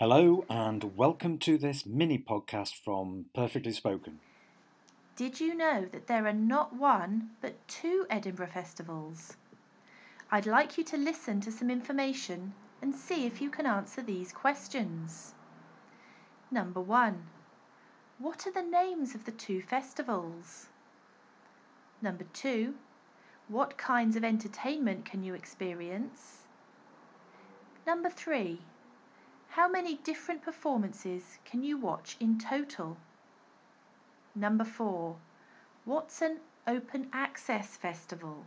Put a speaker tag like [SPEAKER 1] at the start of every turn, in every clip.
[SPEAKER 1] Hello, and welcome to this mini podcast from Perfectly Spoken.
[SPEAKER 2] Did you know that there are not one but two Edinburgh festivals? I'd like you to listen to some information and see if you can answer these questions. Number one What are the names of the two festivals? Number two What kinds of entertainment can you experience? Number three how many different performances can you watch in total? Number four, what's an open access festival?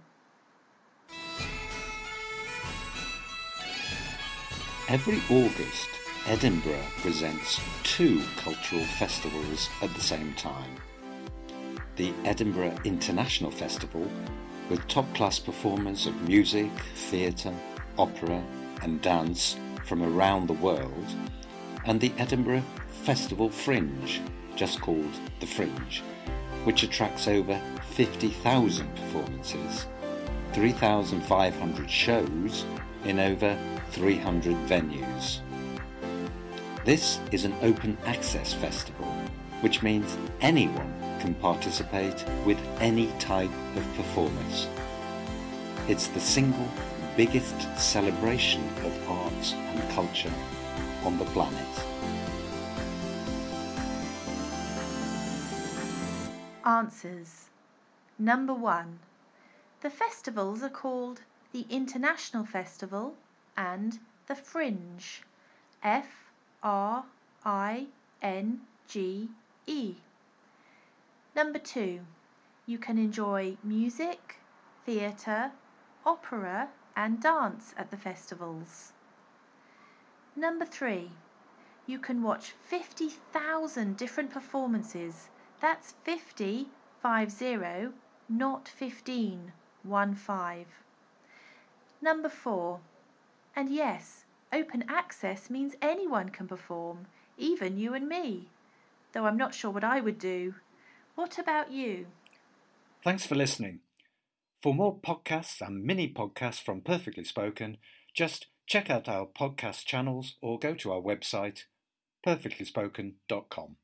[SPEAKER 1] Every August, Edinburgh presents two cultural festivals at the same time. The Edinburgh International Festival, with top class performance of music, theatre, opera, and dance from around the world, and the Edinburgh Festival Fringe, just called the Fringe, which attracts over 50,000 performances, 3,500 shows in over 300 venues. This is an open access festival, which means anyone can participate with any type of performance. It's the single biggest celebration of arts and culture on the planet.
[SPEAKER 2] Answers Number one. The festivals are called the International Festival and the Fringe. F R I N G E. Number two. You can enjoy music, theatre, opera, and dance at the festivals. Number three, you can watch 50,000 different performances. That's 50, 50, not 15, 1 5. Number four, and yes, open access means anyone can perform, even you and me. Though I'm not sure what I would do. What about you?
[SPEAKER 1] Thanks for listening. For more podcasts and mini podcasts from Perfectly Spoken, just check out our podcast channels or go to our website perfectlyspoken.com.